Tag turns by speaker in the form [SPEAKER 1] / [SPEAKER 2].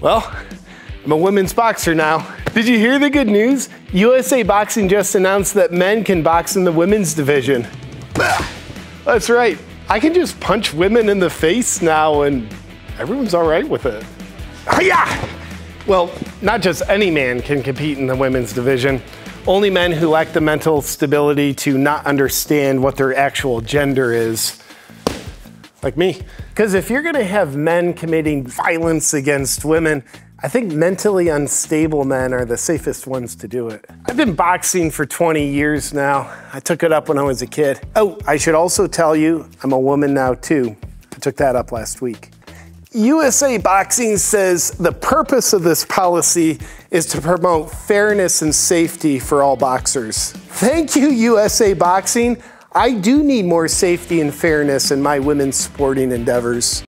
[SPEAKER 1] Well, I'm a women's boxer now. Did you hear the good news? USA Boxing just announced that men can box in the women's division. That's right. I can just punch women in the face now and everyone's all right with it. Yeah. Well, not just any man can compete in the women's division. Only men who lack the mental stability to not understand what their actual gender is. Like me. Because if you're gonna have men committing violence against women, I think mentally unstable men are the safest ones to do it. I've been boxing for 20 years now. I took it up when I was a kid. Oh, I should also tell you, I'm a woman now too. I took that up last week. USA Boxing says the purpose of this policy is to promote fairness and safety for all boxers. Thank you, USA Boxing. I do need more safety and fairness in my women's sporting endeavors.